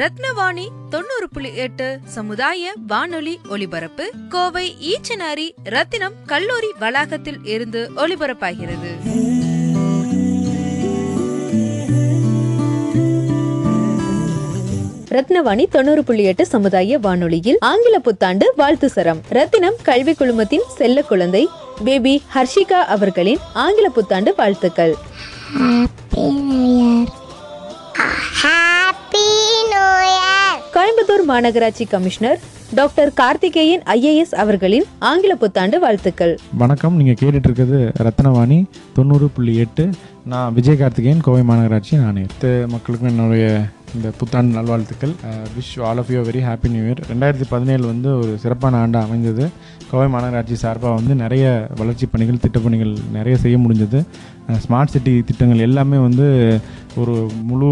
ரத்னவாணி தொண்ணூறு புள்ளி எட்டு சமுதாய வானொலி ஒலிபரப்பு கோவை ஈச்சனாரி ரத்தினம் கல்லூரி வளாகத்தில் இருந்து ஒலிபரப்பாகிறது. ரத்னவாணி தொண்ணூறு புள்ளி எட்டு சமுதாய வானொலியில் ஆங்கில புத்தாண்டு வாழ்த்து சரம். ரத்தினம் கல்வி குழுமத்தின் செல்ல குழந்தை பேபி ஹர்ஷிகா அவர்களின் ஆங்கில புத்தாண்டு வாழ்த்துக்கள். கோயம்புத்தூர் மாநகராட்சி கமிஷனர் டாக்டர் கார்த்திகேயன் ஐஏஎஸ் அவர்களின் ஆங்கில புத்தாண்டு வாழ்த்துக்கள். வணக்கம். நீங்கள் கேட்டுட்டு இருக்கிறது ரத்னவாணி தொண்ணூறு புள்ளி எட்டு. நான் விஜய் கார்த்திகேயன் கோவை மாநகராட்சி நான் எடுத்து மக்களுக்கும் என்னுடைய இந்த புத்தாண்டு நல்வாழ்த்துக்கள். Wish all of you very happy new year ரெண்டாயிரத்தி பதினேழு வந்து ஒரு சிறப்பான ஆண்டாக அமைந்தது. கோவை மாநகராட்சி சார்பாக வந்து நிறைய வளர்ச்சி பணிகள் திட்டப்பணிகள் நிறைய செய்ய முடிஞ்சது. ஸ்மார்ட் சிட்டி திட்டங்கள் எல்லாமே வந்து ஒரு முழு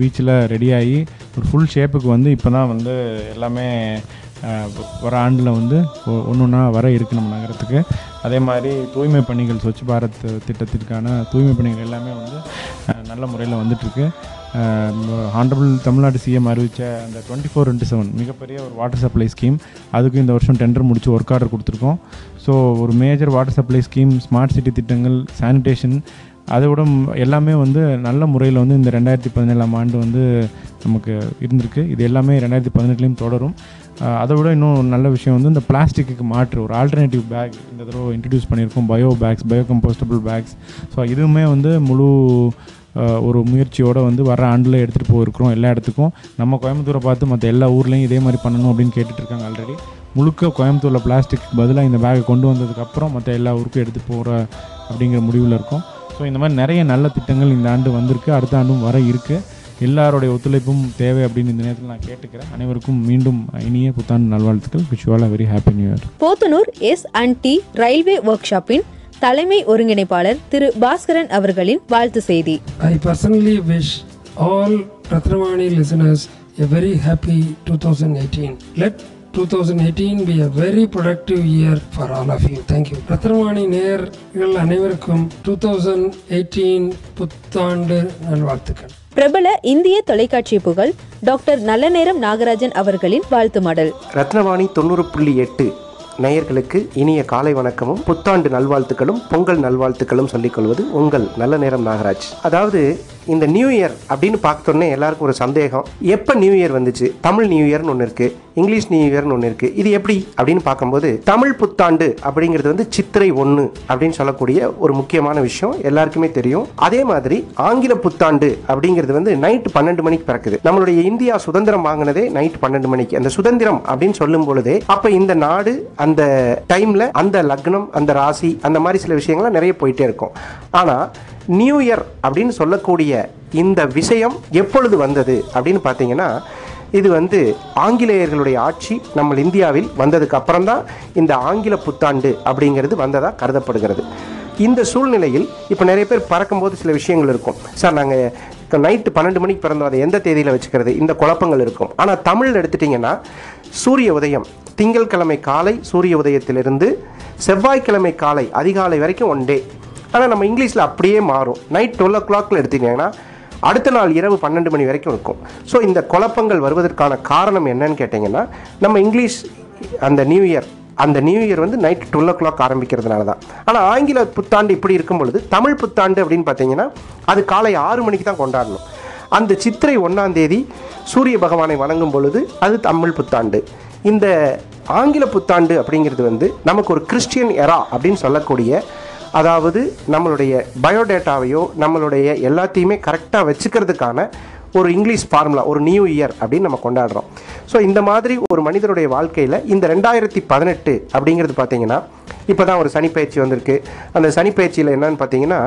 வீச்சில் ரெடியாகி ஒரு ஃபுல் ஷேப்புக்கு வந்து இப்போ தான் வந்து எல்லாமே வர ஆண்டில் வந்து ஒன்று ஒன்றா வர இருக்குது நம்ம நகரத்துக்கு. அதே மாதிரி தூய்மை பணிகள் ஸ்வச் பாரத் திட்டத்திற்கான தூய்மை பணிகள் எல்லாமே வந்து நல்ல முறையில் வந்துட்டுருக்கு ஹாண்டபிள் தமிழ்நாடு சிஎம் அறிவித்த அந்த டுவெண்ட்டி ஃபோர் இன்ட்டு செவன் மிகப்பெரிய ஒரு வாட்டர் சப்ளை ஸ்கீம் அதுக்கு இந்த வருஷம் டெண்டர் முடித்து ஒர்க் ஆர்டர் கொடுத்துருக்கோம். ஸோ ஒரு major water supply scheme smart city திட்டங்கள் சானிடேஷன் அதை விட எல்லாமே வந்து நல்ல முறையில் வந்து இந்த ரெண்டாயிரத்தி பதினேழாம் ஆண்டு வந்து நமக்கு இருந்திருக்கு. இது எல்லாமே ரெண்டாயிரத்தி பதினெட்டுலேயும் தொடரும். அதை விட இன்னும் நல்ல விஷயம் வந்து இந்த பிளாஸ்டிக்கு மாற்று ஒரு ஆல்டர்னேட்டிவ் பேக் இந்த தடவை இன்ட்ரடியூஸ் பண்ணியிருக்கோம். Bio bags bio compostable bags so இதுவுமே வந்து முழு ஒரு முயற்சியோடு வந்து வர ஆண்டில் எடுத்துகிட்டு போயிருக்கிறோம் எல்லா இடத்துக்கும். நம்ம கோயம்புத்தூரை பார்த்து மற்ற எல்லா ஊர்லேயும் இதே மாதிரி பண்ணணும் அப்படின்னு கேட்டுட்டு இருக்காங்க ஆல்ரெடி முழுக்க கோயம்புத்தூரில் பிளாஸ்டிக் பதிலாக இந்த பேக்கை கொண்டு வந்ததுக்கப்புறம் மற்ற எல்லா ஊருக்கும் எடுத்து போகிற அப்படிங்கிற முடிவில் இருக்கும். ஸோ இந்த மாதிரி நிறைய நல்ல திட்டங்கள் இந்த ஆண்டு வந்திருக்கு. அடுத்த ஆண்டும் வர இருக்குது எல்லாருடைய ஒத்துழைப்பும் தேவை அப்படின்னு இந்த நேரத்தில் நான் கேட்டுக்கிறேன். அனைவருக்கும் மீண்டும் இனிய புத்தாண்டு நல்வாழ்த்துக்கள். Wish all very happy new year Podanur S and T railway work ஷாப்பின் தலைமை ஒருங்கிணைப்பாளர் திரு பாஸ்கரன் அவர்களின் வாழ்த்து செய்தி I personally wish all Ratnavani listeners a very happy 2018. Let 2018 be a very productive year for all of you. Thank you. Rathnavani நேயர்கள் அனைவருக்கும் 2018 புத்தாண்டு நல்வாழ்த்துக்கள் பிரபல இந்திய தொலைக்காட்சி புகழ் டாக்டர் நல்லநேரம் நாகராஜன் அவர்களின் வாழ்த்து மடல் ரத்னவாணி தொண்ணூறு புள்ளி எட்டு நேயர்களுக்கு இனிய காலை வணக்கமும் புத்தாண்டு நல்வாழ்த்துக்களும் பொங்கல் நல்வாழ்த்துக்களும் சொல்லிக்கொள்வது உங்கள் நல்ல நேரம் நாகராஜ். அதாவது இந்த நியூ இயர் அப்படின்னு பார்த்தோன்னே எல்லாருக்கும் ஒரு சந்தேகம். எப்போ நியூ இயர் வந்துச்சு? தமிழ் நியூ இயர்னு ஒன்று இருக்குது இங்கிலீஷ் நியூ இயர்னு ஒன்று இருக்குது இது எப்படி அப்படின்னு பார்க்கும்போது தமிழ் புத்தாண்டு அப்படிங்கிறது வந்து சித்திரை ஒன்று அப்படின்னு சொல்லக்கூடிய ஒரு முக்கியமான விஷயம். எல்லாருக்குமே தெரியும். அதே மாதிரி ஆங்கில புத்தாண்டு அப்படிங்கிறது வந்து நைட் பன்னெண்டு மணிக்கு பிறக்குது. நம்மளுடைய இந்தியா சுதந்திரம் வாங்கினதே நைட் பன்னெண்டு மணிக்கு. அந்த சுதந்திரம் அப்படின்னு சொல்லும் பொழுதே அப்போ இந்த நாடு அந்த டைமில் அந்த லக்னம் அந்த ராசி அந்த மாதிரி சில விஷயங்கள்லாம் நிறைய போயிட்டே இருக்கும். ஆனால் நியூ இயர் அப்படின்னு சொல்லக்கூடிய இந்த விஷயம் எப்பொழுது வந்தது அப்படின்னு பார்த்தீங்கன்னா இது வந்து ஆங்கிலேயர்களுடைய ஆட்சி நம்ம இந்தியாவில் வந்ததுக்கு அப்புறம் தான் இந்த ஆங்கில புத்தாண்டு அப்படிங்கிறது வந்ததாக கருதப்படுகிறது. இந்த சூழ்நிலையில் இப்போ நிறைய பேர் பறக்கும்போது சில விஷயங்கள் இருக்கும். சார் நாங்கள் நைட்டு பன்னெண்டு மணிக்கு பிறந்தோம் அதை எந்த தேதியில் வச்சுக்கிறது? இந்த குழப்பங்கள் இருக்கும். ஆனால் தமிழில் எடுத்துட்டிங்கன்னா சூரிய உதயம் திங்கட்கிழமை காலை சூரிய உதயத்திலிருந்து செவ்வாய்க்கிழமை காலை அதிகாலை வரைக்கும் ஒன் டே ஆனால் நம்ம இங்கிலீஷில் அப்படியே மாறும். நைட் டுவெல் ஓ கிளாக்ல எடுத்தீங்கன்னா அடுத்த நாள் இரவு பன்னெண்டு மணி வரைக்கும் இருக்கும். ஸோ இந்த குழப்பங்கள் வருவதற்கான காரணம் என்னன்னு கேட்டிங்கன்னா நம்ம இங்கிலீஷ் அந்த நியூ இயர் அந்த நியூ இயர் வந்து நைட் டுவெல் ஓ கிளாக் ஆரம்பிக்கிறதுனால தான். ஆனால் ஆங்கில புத்தாண்டு இப்படி இருக்கும் பொழுது தமிழ் புத்தாண்டு அப்படின்னு பார்த்தீங்கன்னா அது காலை ஆறு மணிக்கு தான் கொண்டாடணும். அந்த சித்திரை ஒன்றாம் தேதி சூரிய பகவானை வணங்கும் பொழுது அது தமிழ் புத்தாண்டு. இந்த ஆங்கில புத்தாண்டு அப்படிங்கிறது வந்து நமக்கு ஒரு கிறிஸ்டியன் எரா அப்படின்னு சொல்லக்கூடிய அதாவது நம்மளுடைய பயோடேட்டாவையோ நம்மளுடைய எல்லாத்தையுமே கரெக்டாக வச்சுக்கிறதுக்கான ஒரு இங்கிலீஷ் ஃபார்முலா ஒரு நியூ இயர் அப்படின்னு நம்ம கொண்டாடுறோம். ஸோ இந்த மாதிரி ஒரு மனிதனுடைய வாழ்க்கையில் இந்த ரெண்டாயிரத்தி பதினெட்டு அப்படிங்கிறது பார்த்தீங்கன்னா இப்போ தான் ஒரு சனிப்பயிற்சி வந்திருக்கு. அந்த சனிப்பயிற்சியில் என்னன்னு பார்த்தீங்கன்னா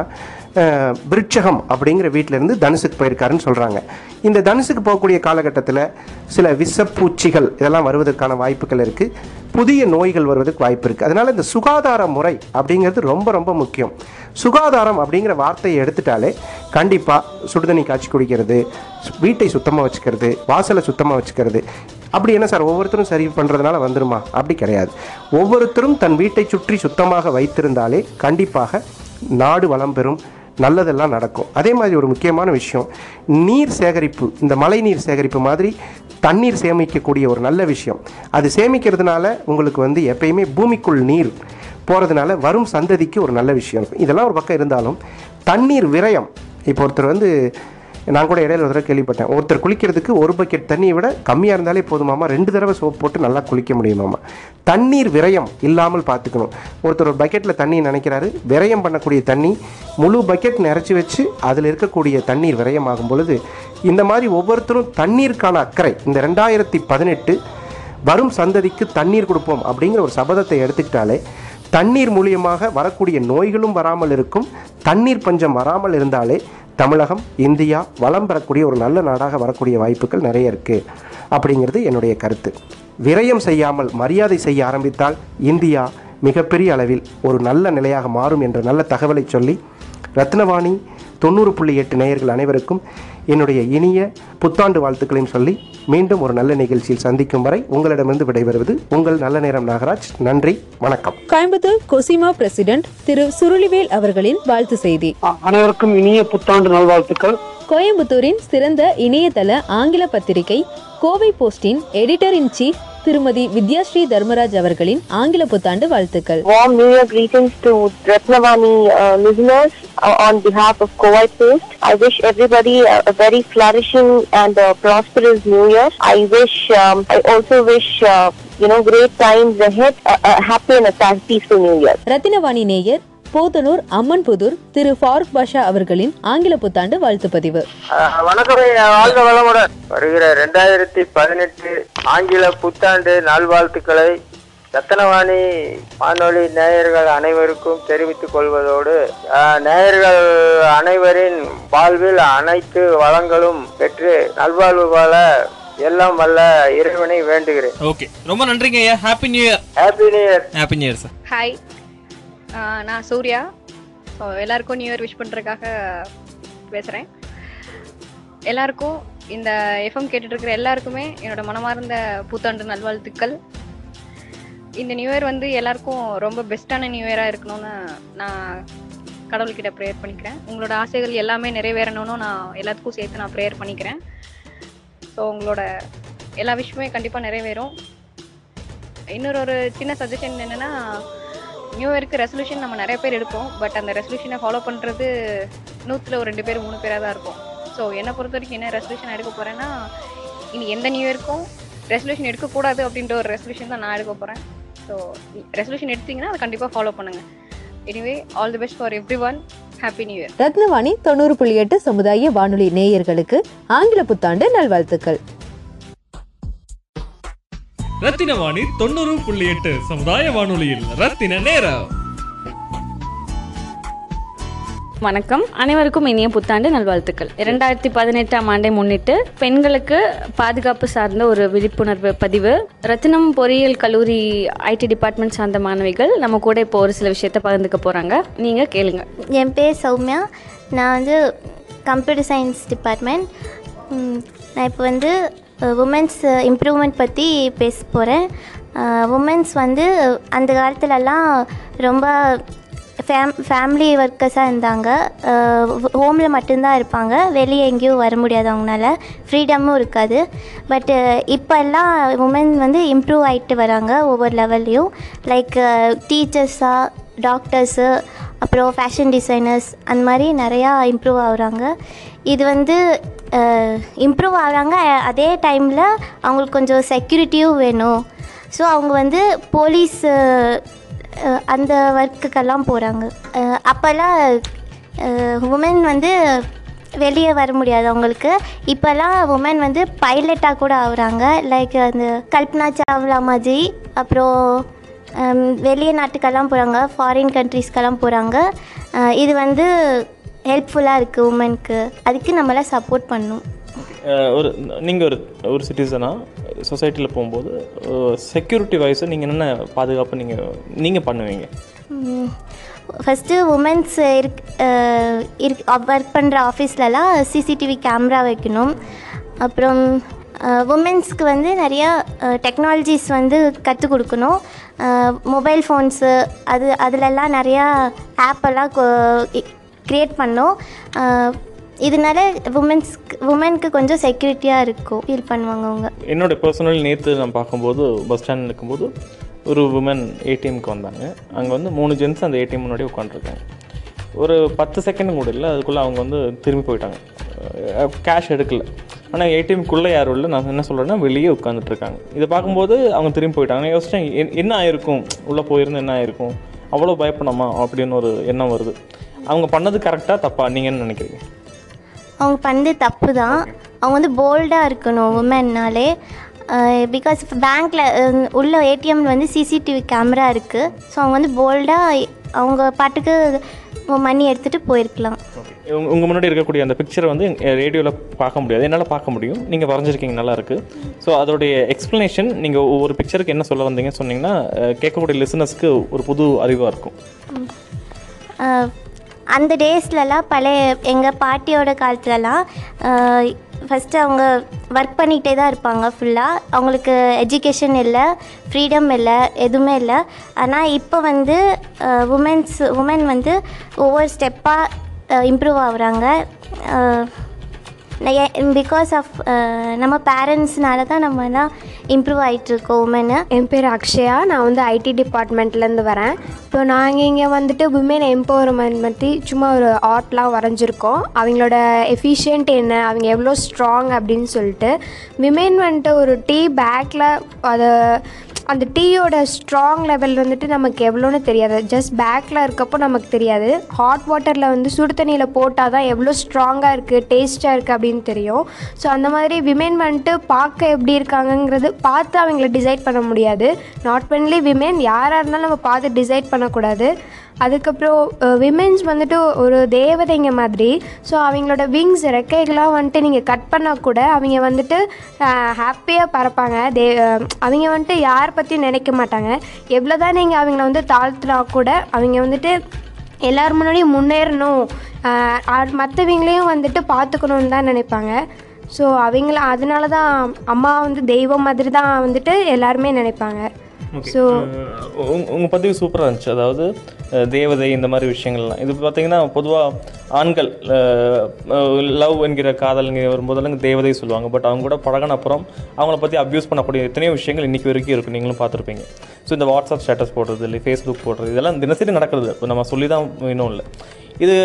விருட்சகம் அப்படிங்கிற வீட்டிலேருந்து தனுசுக்கு போயிருக்காருன்னு சொல்கிறாங்க இந்த தனுசுக்கு போகக்கூடிய காலகட்டத்தில் சில விஷப்பூச்சிகள் இதெல்லாம் வருவதற்கான வாய்ப்புகள் இருக்குது புதிய நோய்கள் வருவதற்கு வாய்ப்பு இருக்குது அதனால் இந்த சுகாதார முறை அப்படிங்கிறது ரொம்ப ரொம்ப முக்கியம். சுகாதாரம் அப்படிங்கிற வார்த்தையை எடுத்துட்டாலே கண்டிப்பாக சுடுதண்ணி காய்ச்சி குடிக்கிறது சு- வீட்டை சுத்தமாக வச்சுக்கிறது வாசலை சுத்தமாக வச்சுக்கிறது. அப்படி என்ன சார்? ஒவ்வொருத்தரும் சரி பண்ணுறதுனால வந்துருமா? அப்படி கிடையாது. ஒவ்வொருத்தரும் தன் வீட்டை சுற்றி சுத்தமாக வைத்திருந்தாலே கண்டிப்பாக நாடு வளம் பெறும். நல்லதெல்லாம் நடக்கும். அதே மாதிரி ஒரு முக்கியமான விஷயம் நீர் சேகரிப்பு இந்த மழை நீர் சேகரிப்பு மாதிரி தண்ணீர் சேமிக்கக்கூடிய ஒரு நல்ல விஷயம். அது சேமிக்கிறதுனால உங்களுக்கு வந்து எப்பயுமே பூமிக்குள் நீர் போகிறதுனால வரும் சந்ததிக்கு ஒரு நல்ல விஷயம் இருக்கும். இதெல்லாம் ஒரு பக்கம் இருந்தாலும் தண்ணீர் விரயம். இப்போ ஒருத்தர் வந்து நான் கூட இடையில ஒரு தடவை கேள்விப்பட்டேன். ஒருத்தர் குளிக்கிறதுக்கு ஒரு பக்கெட் தண்ணியை விட கம்மியாக இருந்தாலே போதுமாமா ரெண்டு தடவை சோப் போட்டு நல்லா குளிக்க முடியுமாமா தண்ணீர் விரயம் இல்லாமல் பார்த்துக்கணும். ஒருத்தர் ஒரு பக்கெட்டில் தண்ணி நினைக்கிறாரு. விரயம் பண்ணக்கூடிய தண்ணி முழு பக்கெட் நிறச்சி வச்சு அதில் இருக்கக்கூடிய தண்ணீர் விரயமாகும் பொழுது இந்த மாதிரி ஒவ்வொருத்தரும் தண்ணீருக்கான அக்கறை இந்த ரெண்டாயிரத்தி பதினெட்டு வரும் சந்ததிக்கு தண்ணீர் கொடுப்போம் அப்படிங்கிற ஒரு சபதத்தை எடுத்துக்கிட்டாலே தண்ணீர் மூலியமாக வரக்கூடிய நோய்களும் வராமல் இருக்கும். தண்ணீர் பஞ்சம் வராமல் இருந்தாலே தமிழகம் இந்தியா வளம் பெறக்கூடிய ஒரு நல்ல நாடாக வரக்கூடிய வாய்ப்புகள் நிறைய இருக்குது அப்படிங்கிறது என்னுடைய கருத்து. விரயம் செய்யாமல் மரியாதை செய்ய ஆரம்பித்தால் இந்தியா மிகப்பெரிய அளவில் ஒரு நல்ல நிலையாக மாறும் என்ற நல்ல தகவலை சொல்லி ரத்னவாணி தொண்ணூறு புள்ளி எட்டு நேயர்கள் அனைவருக்கும் என்னுடைய இனிய புத்தாண்டு வாழ்த்துக்களையும் சொல்லி மீண்டும் ஒரு நல்ல நிகழ்ச்சியில் சந்திக்கும் வரை உங்களிடமிருந்து விடைபெறுவது உங்கள் நல்ல நேரம் நாகராஜ். நன்றி வணக்கம். கோயம்புத்தூர் கொசிமா பிரசிடென்ட் திரு சுருளிவேல் அவர்களின் வாழ்த்து செய்தி. அனைவருக்கும் இனிய புத்தாண்டு நல்வாழ்த்துக்கள். கோயம்புத்தூரின் சிறந்த இணையதள ஆங்கில பத்திரிகை கோவை போஸ்டின் எடிட்டர் இன் சீஃப் திருமதி வித்யாஸ்ரீ தர்மராஜ் அவர்களின் ஆங்கில புத்தாண்டு வாழ்த்துக்கள் Warm New Year greetings to Ratnavani uh, listeners uh, on behalf of Kowai Post. I wish everybody a, a very flourishing and uh, prosperous New Year. I wish, um, I also wish, uh, you know, great times ahead, a, a happy and a peaceful New Year. Rathinavani நேயர் போத்தனூர் அம்மன்புதூர் திரு ஃபாரூக் பாஷா அவர்களின் ஆங்கில புத்தாண்டு வாழ்த்து பதிவு. வணக்கம் வாழ்க வளமுடன். வருகிற ரெண்டாயிரத்தி பதினெட்டு ஆங்கில புத்தாண்டு நல்வாழ்த்துக்களை ரத்தனவாணி வானொலி நேயர்கள் அனைவருக்கும் தெரிவித்துக் கொள்வதோடு நேயர்கள் அனைவரின் வாழ்வில் அனைத்து வளங்களும் பெற்று நல்வாழ்வு வாழ எல்லாம் வல்ல இறைவனை வேண்டுகிறேன். ஓகே ரொம்ப நன்றிங்க ஐயா. Happy new year happy new year happy new year sir hi நான் சூர்யா. ஸோ எல்லாருக்கும் நியூ இயர் விஷ் பண்ணுறதுக்காக பேசுகிறேன் எல்லாருக்கும் இந்த எஃப்எம் கேட்டுட்ருக்கிற எல்லாருக்குமே என்னோட மனமார்ந்த புத்தாண்டு நல்வாழ்த்துக்கள். இந்த நியூ இயர் வந்து எல்லாருக்கும் ரொம்ப பெஸ்ட்டான நியூ இயராக இருக்கணும்னு நான் கடவுள்கிட்ட ப்ரேயர் பண்ணிக்கிறேன். உங்களோட ஆசைகள் எல்லாமே நிறைவேறணும்னு நான் எல்லாத்துக்கும் சேர்த்து நான் ப்ரேயர் பண்ணிக்கிறேன். ஸோ உங்களோட எல்லா விஷயமே கண்டிப்பாக நிறைவேறும். இன்னொரு ஒரு சின்ன சஜஷன் என்னென்னா நியூ இயருக்கு ரெசல்யூஷன் நம்ம நிறைய பேர் எடுப்போம். பட் அந்த ரெசல்யூஷனை ஃபாலோ பண்ணுறது நூற்றில் ஒரு ரெண்டு பேர் மூணு பேராக தான் இருக்கும். ஸோ என்னை பொறுத்த வரைக்கும் என்ன ரெசல்யூஷன் எடுக்க போகிறேன்னா இனி எந்த நியூ இயருக்கும் ரெசல்யூஷன் எடுக்கக்கூடாது அப்படின்ற ஒரு ரெசல்யூஷன் தான் நான் எடுக்க போகிறேன் ஸோ ரெசல்யூஷன் எடுத்தீங்கன்னா அதை கண்டிப்பாக ஃபாலோ பண்ணுங்கள் anyway all the best for everyone happy new year Rathnavani தொண்ணூறு புள்ளி எட்டு சமுதாய வானொலி நேயர்களுக்கு ஆங்கில புத்தாண்டு நல்வாழ்த்துக்கள். ரத்தின வாணி தொண்ணூறு புள்ளி எட்டு சமுதாய வானொலியில். ரத்தின நேரம். வணக்கம். அனைவருக்கும் இனிய புத்தாண்டு நல்வாழ்த்துக்கள். இரண்டாயிரத்தி பதினெட்டாம் ஆண்டை முன்னிட்டு பெண்களுக்கு பாதுகாப்பு சார்ந்த ஒரு விழிப்புணர்வு பதிவு. ரத்தினம் பொறியியல் கல்லூரி ஐடி டிபார்ட்மெண்ட் சார்ந்த மாணவிகள் நம்ம கூட இப்போ ஒரு சில விஷயத்த பகிர்ந்துக்க போறாங்க. நீங்க கேளுங்க. என் பேர் சௌமியா. நான் வந்து கம்ப்யூட்டர் சயின்ஸ் டிபார்ட்மெண்ட் நான் இப்போ வந்து உமன்ஸ் இம்ப்ரூவ்மெண்ட் பற்றி பேச போகிறேன் உமன்ஸ் வந்து அந்த காலத்துலலாம் ரொம்ப ஃபேம் ஃபேமிலி ஒர்க்கர்ஸாக இருந்தாங்க. ஹோமில் மட்டும்தான் இருப்பாங்க. வெளியே எங்கேயும் வர முடியாது அவங்களால. ஃப்ரீடமும் இருக்காது. பட்டு இப்போ எல்லாம் உமன் வந்து இம்ப்ரூவ் ஆகிட்டு வராங்க ஒவ்வொரு லெவல்லையும் லைக் டீச்சர்ஸாக டாக்டர்ஸு அப்புறம் ஃபேஷன் டிசைனர்ஸ் அந்த மாதிரி நிறையா இம்ப்ரூவ் ஆகுறாங்க. இது வந்து இம்ப்ரூவ் ஆகிறாங்க. அதே டைமில் அவங்களுக்கு கொஞ்சம் செக்யூரிட்டியும் வேணும். ஸோ அவங்க வந்து போலீஸ் அந்த ஒர்க்குக்கெல்லாம் போகிறாங்க அப்போல்லாம் உமன் வந்து வெளியே வர முடியாது அவங்களுக்கு. இப்போல்லாம் உமன் வந்து பைலட்டாக கூட ஆகுறாங்க. லைக் அந்த கல்பனா சாவ்லா மாதிரி. அப்புறம் ஹம், வெளிய நாட்டுக்கெல்லாம் போகிறாங்க ஃபாரின் கண்ட்ரீஸ்க்கெல்லாம் போகிறாங்க இது வந்து ஹெல்ப்ஃபுல்லாக இருக்குது உமனுக்கு அதுக்கு நம்மளாம் சப்போர்ட் பண்ணணும் அஹ் ஒரு நீங்கள் ஒரு ஒரு சிட்டிசனாக சொசைட்டியில் போகும்போது செக்யூரிட்டி வைஸை நீங்கள் என்னென்ன பாதுகாப்பு நீங்கள் நீங்கள் பண்ணுவீங்க? ஃபஸ்ட்டு உமன்ஸ் இருக் இருக் ஒர்க் பண்ணுற ஆஃபீஸ்லலாம் சிசிடிவி கேமரா வைக்கணும். அப்புறம் உமன்ஸ்க்கு வந்து நிறையா டெக்னாலஜிஸ் வந்து கற்றுக் கொடுக்கணும். மொபைல் ஃபோன்ஸு அது அதிலெல்லாம் நிறையா ஆப்பெல்லாம் க்ரியேட் பண்ணோம். இதனால உமன்ஸ்க்கு உமனுக்கு கொஞ்சம் செக்யூரிட்டியாக இருக்கும். ஃபீல் பண்ணுவாங்க அவங்க. என்னோட பர்சனல் நேற்று நான் பார்க்கும்போது பஸ் ஸ்டாண்ட் இருக்கும்போது ஒரு உமன் ஏடிஎம்க்கு வந்தாங்க. அங்கே வந்து மூணு ஜென்ஸ் அந்த ஏடிஎம் முன்னாடி உட்காந்துருக்காங்க. ஒரு பத்து செகண்ட் கூட இல்லை அதுக்குள்ளே அவங்க வந்து திரும்பி போயிட்டாங்க. கேஷ் எடுக்கல. ஆனால் ஏடிஎம்குள்ளே யாரும் இல்லை. நான் என்ன சொல்கிறேன்னா வெளியே உட்காந்துட்ருக்காங்க இதை பார்க்கும்போது அவங்க திரும்பி போயிட்டாங்க. நான் யோசிச்சேன் என்ன ஆயிருக்கும்? உள்ளே போயிருந்து என்ன ஆயிருக்கும்? அவ்வளோ பயப்படணுமா? அப்படின்னு ஒரு எண்ணம் வருது. அவங்க பண்ணது கரெக்டாக தப்பா? நீங்கள் என்ன நினைக்கிறீங்க? அவங்க பண்ணது தப்பு தான் அவங்க வந்து போல்டாக இருக்கணும் உமன்னாலே பிகாஸ் பேங்க்கில் உள்ள ஏடிஎம் வந்து சிசிடிவி கேமரா இருக்குது ஸோ அவங்க வந்து போல்டாக அவங்க பாட்டுக்கு மணி எடுத்துகிட்டு போயிருக்கலாம். உங்க உங்கள் முன்னாடி இருக்கக்கூடிய அந்த பிக்சரை வந்து ரேடியோவில் பார்க்க முடியாது. என்னால் பார்க்க முடியும். நீங்கள் வரைஞ்சிருக்கீங்க நல்லா இருக்குது ஸோ அதோடைய எக்ஸ்ப்ளனேஷன் நீங்கள் ஒவ்வொரு பிக்சருக்கு என்ன சொல்ல வந்தீங்கன்னு சொன்னீங்கன்னா கேட்கக்கூடிய லிசனஸ்க்கு ஒரு புது அறிவாக இருக்கும். அந்த டேஸ்லலாம் பழைய எங்கள் பாட்டியோட காலத்துலலாம் ஃபஸ்ட்டு அவங்க ஒர்க் பண்ணிகிட்டே தான் இருப்பாங்க ஃபுல்லாக அவங்களுக்கு எஜுகேஷன் இல்லை ஃப்ரீடம் இல்லை எதுவுமே இல்லை. ஆனால் இப்போ வந்து உமன்ஸ் உமன் வந்து ஒவ்வொரு ஸ்டெப்பாக இம்ப்ரூவ் ஆகுறாங்க. பிகாஸ் ஆஃப் uh, நம்ம பேரண்ட்ஸ்னால தான் நம்மலாம் இம்ப்ரூவ் ஆகிட்ருக்கோம் உமனு என் பேர் அக்ஷயா. நான் வந்து ஐடி டிபார்ட்மெண்ட்லேருந்து வரேன். இப்போ நாங்கள் இங்கே வந்துட்டு உமன் எம்பவர்மெண்ட் பற்றி சும்மா ஒரு ஆர்ட்லாம் வரைஞ்சிருக்கோம். அவங்களோட எஃபிஷியன்ட் என்ன அவங்க எவ்வளோ ஸ்ட்ராங் அப்படின்னு சொல்லிட்டு. விமென் வந்துட்டு ஒரு டீ பேக்கில் அதை அந்த டீயோட ஸ்ட்ராங் லெவல் வந்துட்டு நமக்கு எவ்வளோன்னு தெரியாது. ஜஸ்ட் பேக்கில் இருக்கப்போ நமக்கு தெரியாது. ஹாட் வாட்டரில் வந்து சுடு தண்ணியில் போட்டால் தான் எவ்வளோ ஸ்ட்ராங்காக இருக்குது டேஸ்ட்டாக இருக்குது அப்படின்னு தெரியும். ஸோ அந்த மாதிரி விமென் வந்துட்டு பார்க்க எப்படி இருக்காங்கங்கிறது பார்த்து அவங்கள டிசைட் பண்ண முடியாது. நாட் ஒன்லி விமென் யாராக இருந்தாலும் நம்ம பார்த்து டிசைட் பண்ணக்கூடாது. அதுக்கப்புறம் விமென்ஸ் வந்துட்டு ஒரு தேவதைங்க மாதிரி. ஸோ அவங்களோட விங்ஸ் ரெக்கைகள்லாம் வந்துட்டு நீங்கள் கட் பண்ணால் கூட அவங்க வந்துட்டு ஹாப்பியாக பறப்பாங்க. தே அவங்க வந்துட்டு யார் பற்றியும் நினைக்க மாட்டாங்க. எவ்வளோ தான் நீங்கள் அவங்கள வந்து தாழ்த்துனா கூட அவங்க வந்துட்டு எல்லோரும் முன்னாடியும் முன்னேறணும். மற்றவங்களையும் வந்துட்டு பார்த்துக்கணுன்னு தான் நினைப்பாங்க. ஸோ அவங்கள அதனால தான் அம்மா வந்து தெய்வம் மாதிரி தான் வந்துட்டு எல்லாருமே நினைப்பாங்க. ஸோ உங்கள் பதிவு சூப்பராக இருந்துச்சு. அதாவது தேவதை இந்த மாதிரி விஷயங்கள்லாம். இது பார்த்தீங்கன்னா பொதுவாக ஆண்கள் லவ் என்கிற காதல் வரும்போதெல்லாம் தேவதை சொல்லுவாங்க. பட் அவங்க கூட பழகின அப்புறம் அவங்கள பற்றி அப்யூஸ் பண்ணக்கூடிய எத்தனையோ விஷயங்கள் இன்றைக்கி வரைக்கும் இருக்கும் நீங்களும் பார்த்துருப்பீங்க ஸோ இந்த வாட்ஸ்அப் ஸ்டேட்டஸ் போடுறது இல்லை ஃபேஸ்புக் போடுறது இதெல்லாம் தினசரி நடக்கிறது. இப்போ நம்ம சொல்லி தான் வேணும் இல்லை இது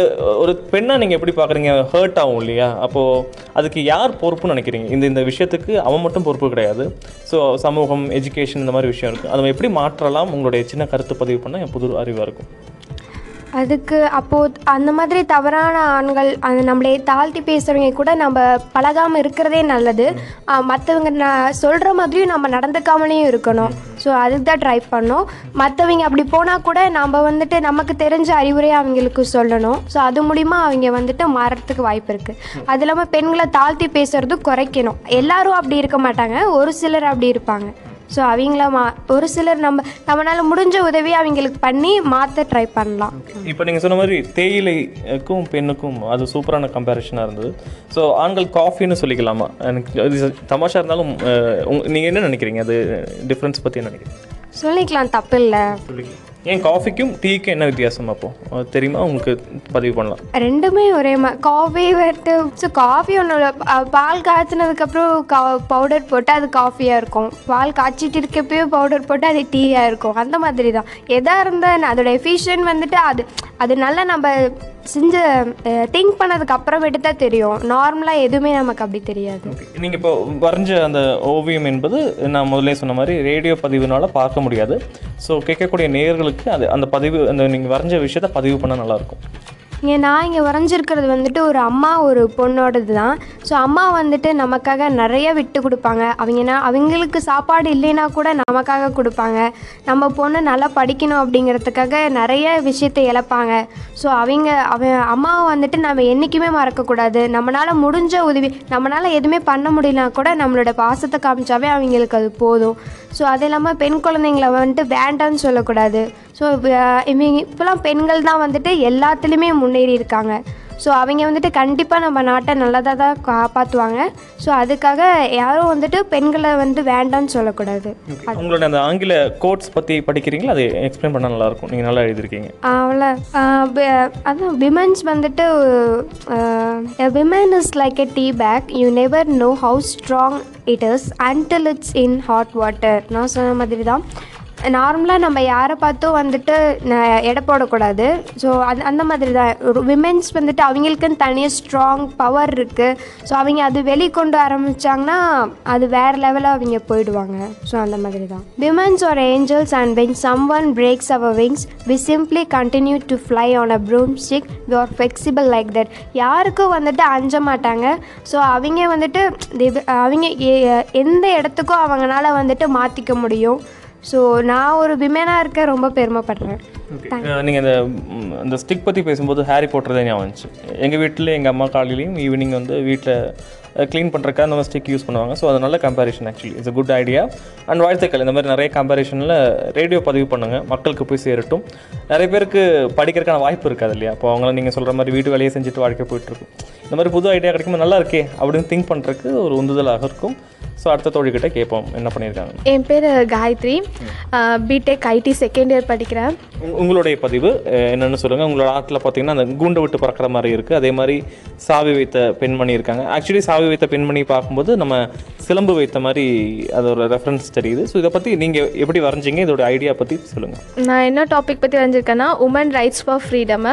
ஒரு பெண்ணை நீங்கள் எப்படி பார்க்குறீங்க? ஹர்ட் ஆகும் இல்லையா? அப்போது அதுக்கு யார் பொறுப்புன்னு நினைக்கிறீங்க? இந்த இந்த விஷயத்துக்கு அவன் மட்டும் பொறுப்பு கிடையாது. ஸோ சமூகம் எஜுகேஷன் இந்த மாதிரி விஷயம் இருக்குது அதை எப்படி மாற்றலாம்? உங்களுடைய சின்ன கருத்து பதிவு பண்ணால் என் புது அறிவாக இருக்கும். அதுக்கு அப்போது அந்த மாதிரி தவறான ஆண்கள் அந்த நம்மளே தாழ்த்தி பேசுகிறவங்க கூட நம்ம பழகாமல் இருக்கிறதே நல்லது. மற்றவங்க நான் சொல்கிற மாதிரியும் நம்ம நடந்துக்காமலேயும் இருக்கணும். ஸோ அதுக்கு தான் ட்ரை பண்ணோம். மற்றவங்க அப்படி போனால் கூட நம்ம வந்துட்டு நமக்கு தெரிஞ்ச அறிவுரையை அவங்களுக்கு சொல்லணும். ஸோ அது மூலிமா அவங்க வந்துட்டு மாறத்துக்கு வாய்ப்பு இருக்குது அது இல்லாமல் பெண்களை தாழ்த்தி பேசுகிறதும் குறைக்கணும். எல்லாரும் அப்படி இருக்க மாட்டாங்க. ஒரு சிலர் அப்படி இருப்பாங்க. ஸோ அவங்கள மா ஒரு சிலர் நம்ம நம்மளால் முடிஞ்ச உதவி அவங்களுக்கு பண்ணி மாற்ற ட்ரை பண்ணலாம். இப்போ நீங்கள் சொன்ன மாதிரி தேயிலைக்கும் பெண்ணுக்கும் அது சூப்பரான கம்பேரிஷனாக இருந்தது. ஸோ ஆண்கள் காஃபின்னு சொல்லிக்கலாமா? எனக்கு தமாஷா இருந்தாலும் நீங்கள் என்ன நினைக்கிறீங்க? அது டிஃப்ரென்ஸ் பற்றி என்ன நினைக்கிறீங்க? சொல்லிக்கலாம் தப்பு இல்லை ஏன் காஃபிக்கும் டீக்கும் என்ன வித்தியாசம் அப்போ? தெரியுமா? உங்களுக்கு பதிவு பண்ணலாம். ரெண்டுமே ஒரே மா காஃபி வந்துட்டு ஸோ காஃபி ஒன்று பால் காய்ச்சினதுக்கப்புறம் கா பவுடர் போட்டு அது காஃபியாக இருக்கும். பால் காய்ச்சிட்டு இருக்கப்பயே பவுடர் போட்டு அது டீயாக இருக்கும். அந்த மாதிரி தான் எதாக இருந்தால் அதோட எஃபிஷியன்ட் வந்துட்டு அது அது நல்லா நம்ம செஞ்ச திங்க் பண்ணதுக்கு அப்புறமேட்டு தான் தெரியும். நார்மலாக எதுவுமே நமக்கு அப்படி தெரியாது. நீங்கள் இப்போ வரைஞ்ச அந்த ஓவியம் என்பது நான் முதலே சொன்ன மாதிரி ரேடியோ பதிவுனால பார்க்க முடியாது. ஸோ கேட்கக்கூடிய நேர்களுக்கு அது அந்த பதிவு அந்த நீங்கள் வரைஞ்ச விஷயத்த பதிவு பண்ணால் நல்லாயிருக்கும் இங்கே நான் இங்கே வரைஞ்சிருக்கிறது வந்துட்டு ஒரு அம்மா ஒரு பொண்ணோடது தான். ஸோ அம்மா வந்துட்டு நமக்காக நிறைய விட்டு கொடுப்பாங்க. அவங்க அவங்களுக்கு சாப்பாடு இல்லைன்னா கூட நமக்காக கொடுப்பாங்க. நம்ம பொண்ணு நல்லா படிக்கணும் அப்படிங்கிறதுக்காக நிறைய விஷயத்தை இழப்பாங்க. ஸோ அவங்க அவன் அம்மாவை வந்துட்டு நம்ம என்றைக்குமே மறக்கக்கூடாது. நம்மளால் முடிஞ்ச உதவி நம்மளால் எதுவுமே பண்ண முடியலனா கூட நம்மளோட பாசத்தை காமிச்சாவே அவங்களுக்கு அது போதும். ஸோ அது இல்லாமல் பெண் குழந்தைங்கள வந்துட்டு வேண்டான்னு சொல்லக்கூடாது. ஸோ இவங்க இப்போலாம் பெண்கள் தான் வந்துட்டு எல்லாத்துலேயுமே முன்னேறி இருக்காங்க. ஸோ அவங்க வந்துட்டு கண்டிப்பாக நம்ம நாட்டை நல்லதாக தான் காப்பாற்றுவாங்க ஸோ அதுக்காக யாரும் வந்துட்டு பெண்களை வந்து வேண்டான்னு சொல்லக்கூடாது. உங்களோட அந்த ஆங்கில கோட்ஸ் பற்றி படிக்கிறீங்களா? அது எக்ஸ்பிளைன் பண்ணால் நல்லாயிருக்கும். நீங்கள் நல்லா எழுதியிருக்கீங்க. அவ்வளோ. அதான் விமன்ஸ் வந்துட்டு women is like a tea bag you never know how strong it is until it's in hot water நான் சொன்ன மாதிரி தான். நார்மலாக நம்ம யாரை பார்த்தும் வந்துட்டு எடை போடக்கூடாது. ஸோ அது அந்த மாதிரி தான் விமென்ஸ் வந்துட்டு அவங்களுக்குன்னு தனியாக ஸ்ட்ராங் பவர் இருக்குது ஸோ அவங்க அது வெளிக்கொண்டு ஆரம்பித்தாங்கன்னா அது வேறு லெவலாக அவங்க போயிடுவாங்க. ஸோ அந்த மாதிரி தான் women's are angels and when someone breaks our wings we simply continue to fly on a broomstick we are flexible like that யாருக்கும் வந்துட்டு அஞ்ச மாட்டாங்க. ஸோ அவங்க வந்துட்டு அவங்க எ- எந்த இடத்துக்கும் அவங்களால வந்துட்டு மாற்றிக்க முடியும். ஸோ நான் ஒரு விமனாக இருக்க ரொம்ப பெருமைப்படுறேன். நீங்கள் இந்த ம், அந்த ஸ்டிக் பற்றி பேசும்போது ஹாரி போட்டர் தான் ஞாபகம் வந்துச்சு. எங்கள் வீட்டில் எங்கள் அம்மா காலையிலையும் ஈவினிங் வந்து வீட்டில் க்ளீன் பண்ணுறக்கா அந்த மாதிரி ஸ்டிக் யூஸ் பண்ணுவாங்க. ஸோ அது நல்ல comparison actually it's a good idea and வாழ்த்துக்கள். இந்த மாதிரி நிறைய கம்பேரிஷனில் ரேடியோ பதிவு பண்ணுங்கள் மக்களுக்கு போய் சேரட்டும். நிறைய பேருக்கு படிக்கிறதுக்கான வாய்ப்பு இருக்காது இல்லையா? அப்போ அவங்களாம் நீங்கள் சொல்கிற மாதிரி வீட்டு வேலையை செஞ்சுட்டு வாழ்க்கை போயிட்டுருக்கும் இந்த மாதிரி புது ஐடியா கிடைக்கும்போது நல்லா இருக்கே அப்படின்னு திங்க் பண்ணுறதுக்கு ஒரு உந்துதலாக இருக்கும். ஸோ அடுத்த தோழிக்கிட்ட கேட்போம் என்ன பண்ணியிருக்காங்க என் பேர் Gayathri. B Tech IT second year படிக்கிறேன். உங்க- உங்களுடைய பதிவு என்னன்னு சொல்லுங்கள் உங்களோட ஆர்ட்டில் பார்த்தீங்கன்னா அந்த கூண்டை விட்டு பறக்கிற மாதிரி இருக்குது அதே மாதிரி சாவி வைத்த பெண்மணி இருக்காங்க. ஆக்சுவலி சாவி வைத்த பெண்மணி பார்க்கும்போது நம்ம சிலம்பு வைத்த மாதிரி அதோட ரெஃபரன்ஸ் தெரியுது. ஸோ இதை பற்றி நீங்கள் எப்படி வரைஞ்சிங்க? இதோட ஐடியா பற்றி சொல்லுங்கள் நான் என்ன டாபிக் பற்றி வரைஞ்சிருக்கேன்னா உமன் ரைட்ஸ் ஃபார் ஃப்ரீடமு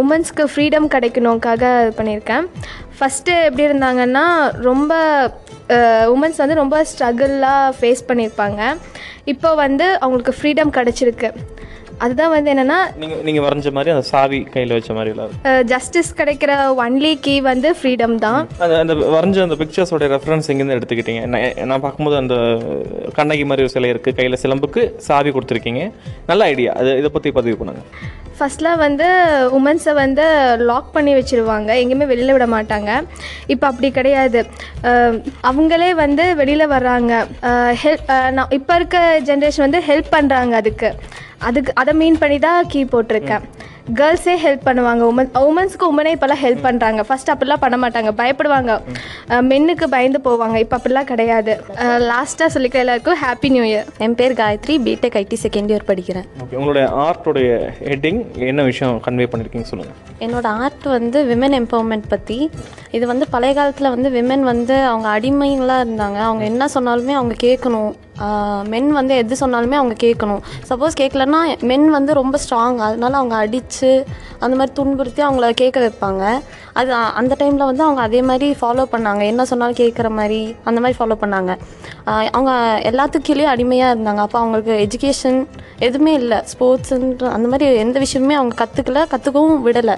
உமன்ஸ்க்கு ஃப்ரீடம் கிடைக்கணுக்காக இது பண்ணியிருக்கேன். ஃபஸ்ட்டு எப்படி இருந்தாங்கன்னா ரொம்ப உமன்ஸ் வந்து ரொம்ப ஸ்ட்ரகிளாக ஃபேஸ் பண்ணியிருப்பாங்க. இப்போ வந்து அவங்களுக்கு ஃப்ரீடம் கிடச்சிருக்கு. அதுதான் வந்து என்னென்னா நீங்கள் நீங்கள் வரைஞ்ச மாதிரி அந்த சாவி கையில் வச்ச மாதிரி. ஜஸ்டிஸ் கிடைக்கிற ஒன்லி கீ வந்து ஃப்ரீடம் தான். அந்த அந்த வரைஞ்ச அந்த பிக்சர்ஸோட ரெஃபரன்ஸ் எங்கேருந்து எடுத்துக்கிட்டீங்க? நான் பார்க்கும்போது அந்த கண்ணகி மாதிரி ஒரு சிலை இருக்குது கையில் சிலம்புக்கு சாவி கொடுத்துருக்கீங்க. நல்ல ஐடியா அது இதை பற்றி பதிவு பண்ணுங்க. ஃபஸ்ட்லாம் வந்து உமன்ஸை வந்து லாக் பண்ணி வச்சுருவாங்க. எங்கேயுமே வெளியில் விட மாட்டாங்க. இப்போ அப்படி கிடையாது. அவங்களே வந்து வெளியில் வர்றாங்க. ஹெல்ப் நான் இப்போ இருக்க ஜென்ரேஷன் வந்து ஹெல்ப் பண்ணுறாங்க அதுக்கு. அதுக்கு அதை மீன் பண்ணி தான் கீ போட்டிருக்கேன் கேர்ள்ஸே ஹெல்ப் பண்ணுவாங்க. உமன் உமன்ஸ்க்கு உமனே இப்போல்லாம் ஹெல்ப் பண்ணுறாங்க ஃபர்ஸ்ட் அப்படிலாம் பண்ண மாட்டாங்க. பயப்படுவாங்க. மென்னுக்கு பயந்து போவாங்க. இப்போ அப்படிலாம் கிடையாது. லாஸ்ட்டாக சொல்லிக்க எல்லாருக்கும் ஹாப்பி நியூ இயர் என் பேர் Gayathri. B Tech IT second year படிக்கிறேன். ஓகே உங்களுடைய ஆர்ட்டோடைய ஹெட்டிங் என்ன விஷயம் கன்வே பண்ணியிருக்கீங்க சொல்லுங்கள் என்னோட ஆர்ட் வந்து விமன் எம்பவர்மெண்ட் பற்றி இது வந்து பழைய காலத்தில் வந்து விமன் வந்து அவங்க அடிமைங்களாக இருந்தாங்க. அவங்க என்ன சொன்னாலுமே அவங்க கேட்கணும். மென் வந்து எது சொன்னாலுமே அவங்க கேட்கணும். சப்போஸ் கேட்கலன்னா மென் வந்து ரொம்ப ஸ்ட்ராங் அதனால அவங்க அடித்து அந்த மாதிரி துன்புறுத்தி அவங்கள கேட்க வைப்பாங்க. அது அந்த டைமில் வந்து அவங்க அதே மாதிரி ஃபாலோ பண்ணாங்க. என்ன சொன்னாலும் கேட்குற மாதிரி அந்த மாதிரி ஃபாலோ பண்ணாங்க. அவங்க எல்லாத்துக்கீழேயும் அடிமையாக இருந்தாங்க. அப்போ அவங்களுக்கு எஜுகேஷன் எதுவுமே இல்லை. ஸ்போர்ட்ஸுன்ற அந்த மாதிரி எந்த விஷயமுமே அவங்க கற்றுக்கல கற்றுக்கவும் விடலை.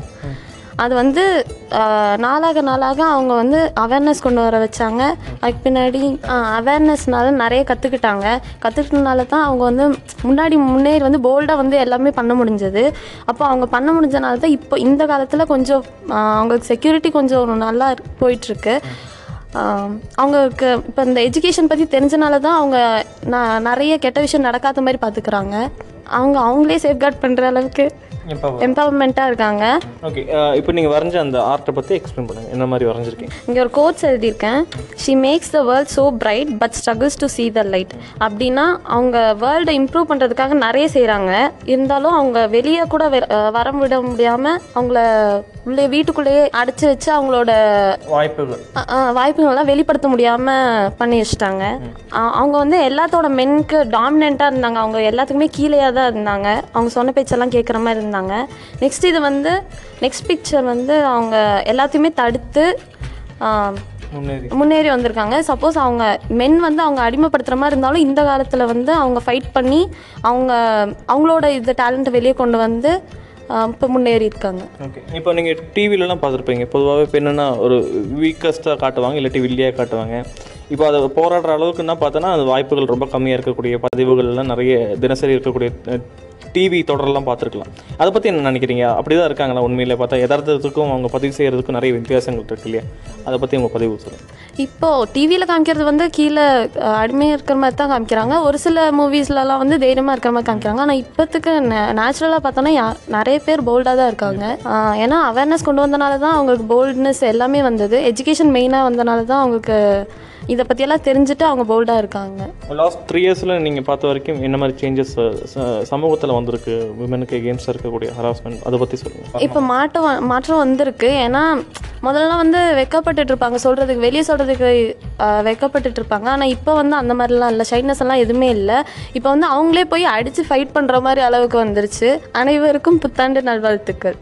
அது வந்து நாளாக நாளாக அவங்க வந்து அவேர்னஸ் கொண்டு வர வச்சாங்க. அதுக்கு பின்னாடி அவேர்னஸ்னால நிறைய கற்றுக்கிட்டாங்க கற்றுக்கிட்டனால தான் அவங்க வந்து முன்னாடி முன்னேறி வந்து போல்டாக வந்து எல்லாமே பண்ண முடிஞ்சது. அப்போ அவங்க பண்ண முடிஞ்சனால தான் இப்போ இந்த காலத்தில் கொஞ்சம் அவங்களுக்கு செக்யூரிட்டி கொஞ்சம் நல்லா போயிட்டுருக்கு. அவங்களுக்கு இப்போ இந்த எஜுகேஷன் பற்றி தெரிஞ்சனால தான் அவங்க நான் நிறைய கெட்ட விஷயம் நடக்காத மாதிரி பார்த்துக்குறாங்க அவங்க அவங்களே சேஃப்கார்ட் பண்ணுற அளவுக்கு எம்பவர்மெண்ட்டாக இருக்காங்க. ஓகே இப்போ நீங்கள் வரைஞ்ச அந்த ஆர்ட்டை பற்றி எக்ஸ்பிளைன் பண்ணுங்கள் என்ன மாதிரி வரைஞ்சிருக்கீங்க? இங்கே ஒரு கோட்ஸ் எழுதியிருக்கேன். She makes the world so bright but struggles to see the light அப்படின்னா அவங்க வேர்ல்டை இம்ப்ரூவ் பண்ணுறதுக்காக நிறைய செய்கிறாங்க இருந்தாலும் அவங்க வெளியே கூட வர விட முடியாமல் அவங்கள உள்ளே வீட்டுக்குள்ளேயே அடைச்சி வச்சு அவங்களோட வாய்ப்புகள். வாய்ப்புகள்லாம் வெளிப்படுத்த முடியாமல் பண்ணி வச்சுட்டாங்க. அவங்க வந்து எல்லாத்தோட மென்க்கு டாமினண்ட்டாக இருந்தாங்க. அவங்க எல்லாத்துக்குமே கீழேயாக தான் இருந்தாங்க. அவங்க சொன்ன பேச்செல்லாம் கேட்குற மாதிரி இருந்தாங்க நெக்ஸ்ட் இது வந்து நெக்ஸ்ட் பிக்சர் வந்து அவங்க எல்லாத்தையுமே தடுத்து முன்னேறி. வந்திருக்காங்க. சப்போஸ் அவங்க மென் வந்து அவங்க அடிமைப்படுத்துகிற மாதிரி இருந்தாலும் இந்த காலத்தில் வந்து அவங்க ஃபைட் பண்ணி அவங்க அவங்களோட இது டேலண்ட்டை வெளியே கொண்டு வந்து இப்போ முன்னேறி இருக்காங்க. ஓகே இப்போ நீங்கள் டிவிலலாம் பார்த்துருப்பீங்க. பொதுவாகவே இப்போ என்னென்னா ஒரு வீக்கஸ்ட்டாக காட்டுவாங்க இல்லாட்டி வில்லியாக காட்டுவாங்க. இப்போ அதை போராடுற அளவுக்கு என்ன பார்த்தோன்னா அது வாய்ப்புகள் ரொம்ப கம்மியாக இருக்கக்கூடிய பதிவுகள்லாம் நிறைய தினசரி இருக்கக்கூடிய டிவி தொடரெல்லாம் பார்த்துருக்கலாம். அதை பற்றி என்ன நினைக்கிறீங்க? அப்படி தான் இருக்காங்களா உண்மையிலே பார்த்தா? யதார்த்தத்துக்கும் அவங்க பதிவு செய்கிறதுக்கும் நிறைய வித்தியாசங்கள் இருக்கு இல்லையா? அதை பற்றி உங்கள் பதிவு சொல்லுங்கள் இப்போது டிவியில் காமிக்கிறது வந்து கீழே அடிமையாக இருக்கிற மாதிரி தான் காமிக்கிறாங்க. ஒரு சில மூவிஸ்லலாம் வந்து தைரியமாக இருக்கிற மாதிரி காமிக்கிறாங்க. ஆனால் இப்போத்துக்கு நேச்சுரலாக பார்த்தோன்னா நிறைய பேர் போல்டாக தான் இருக்காங்க. ஏன்னா அவேர்னஸ் கொண்டு வந்தனால தான் அவங்களுக்கு போல்ட்னஸ் எல்லாமே வந்தது. எஜுகேஷன் மெயினாக வந்தனால தான் அவங்களுக்கு இதை பற்றியெல்லாம் தெரிஞ்சுட்டு அவங்க போல்டாக இருக்காங்க. லாஸ்ட் த்ரீ இயர்ஸில் நீங்கள் பார்த்த வரைக்கும் என்ன மாதிரி சேஞ்சஸ் சமூகத்தில் வந்திருக்கு விமனுக்கு எகேன்ஸ்டாக இருக்கக்கூடிய ஹராஸ்மெண்ட் அதை பற்றி சொல்லுங்கள் இப்போ மாற்றம் மாற்றம் வந்திருக்கு. ஏன்னா முதல்லலாம் வந்து வெக்கப்பட்டுட்டு இருப்பாங்க. சொல்கிறதுக்கு வெளியே சொல்கிறதுக்கு வெக்கப்பட்டுட்டு இருப்பாங்க. ஆனால் இப்போ வந்து அந்த மாதிரிலாம் இல்லை. ஷைட்னஸ் எல்லாம் எதுவுமே இல்லை. இப்போ வந்து அவங்களே போய் அடித்து ஃபைட் பண்ணுற மாதிரி அளவுக்கு வந்துருச்சு. அனைவருக்கும் புத்தாண்டு நல்வாழ்த்துக்கள்.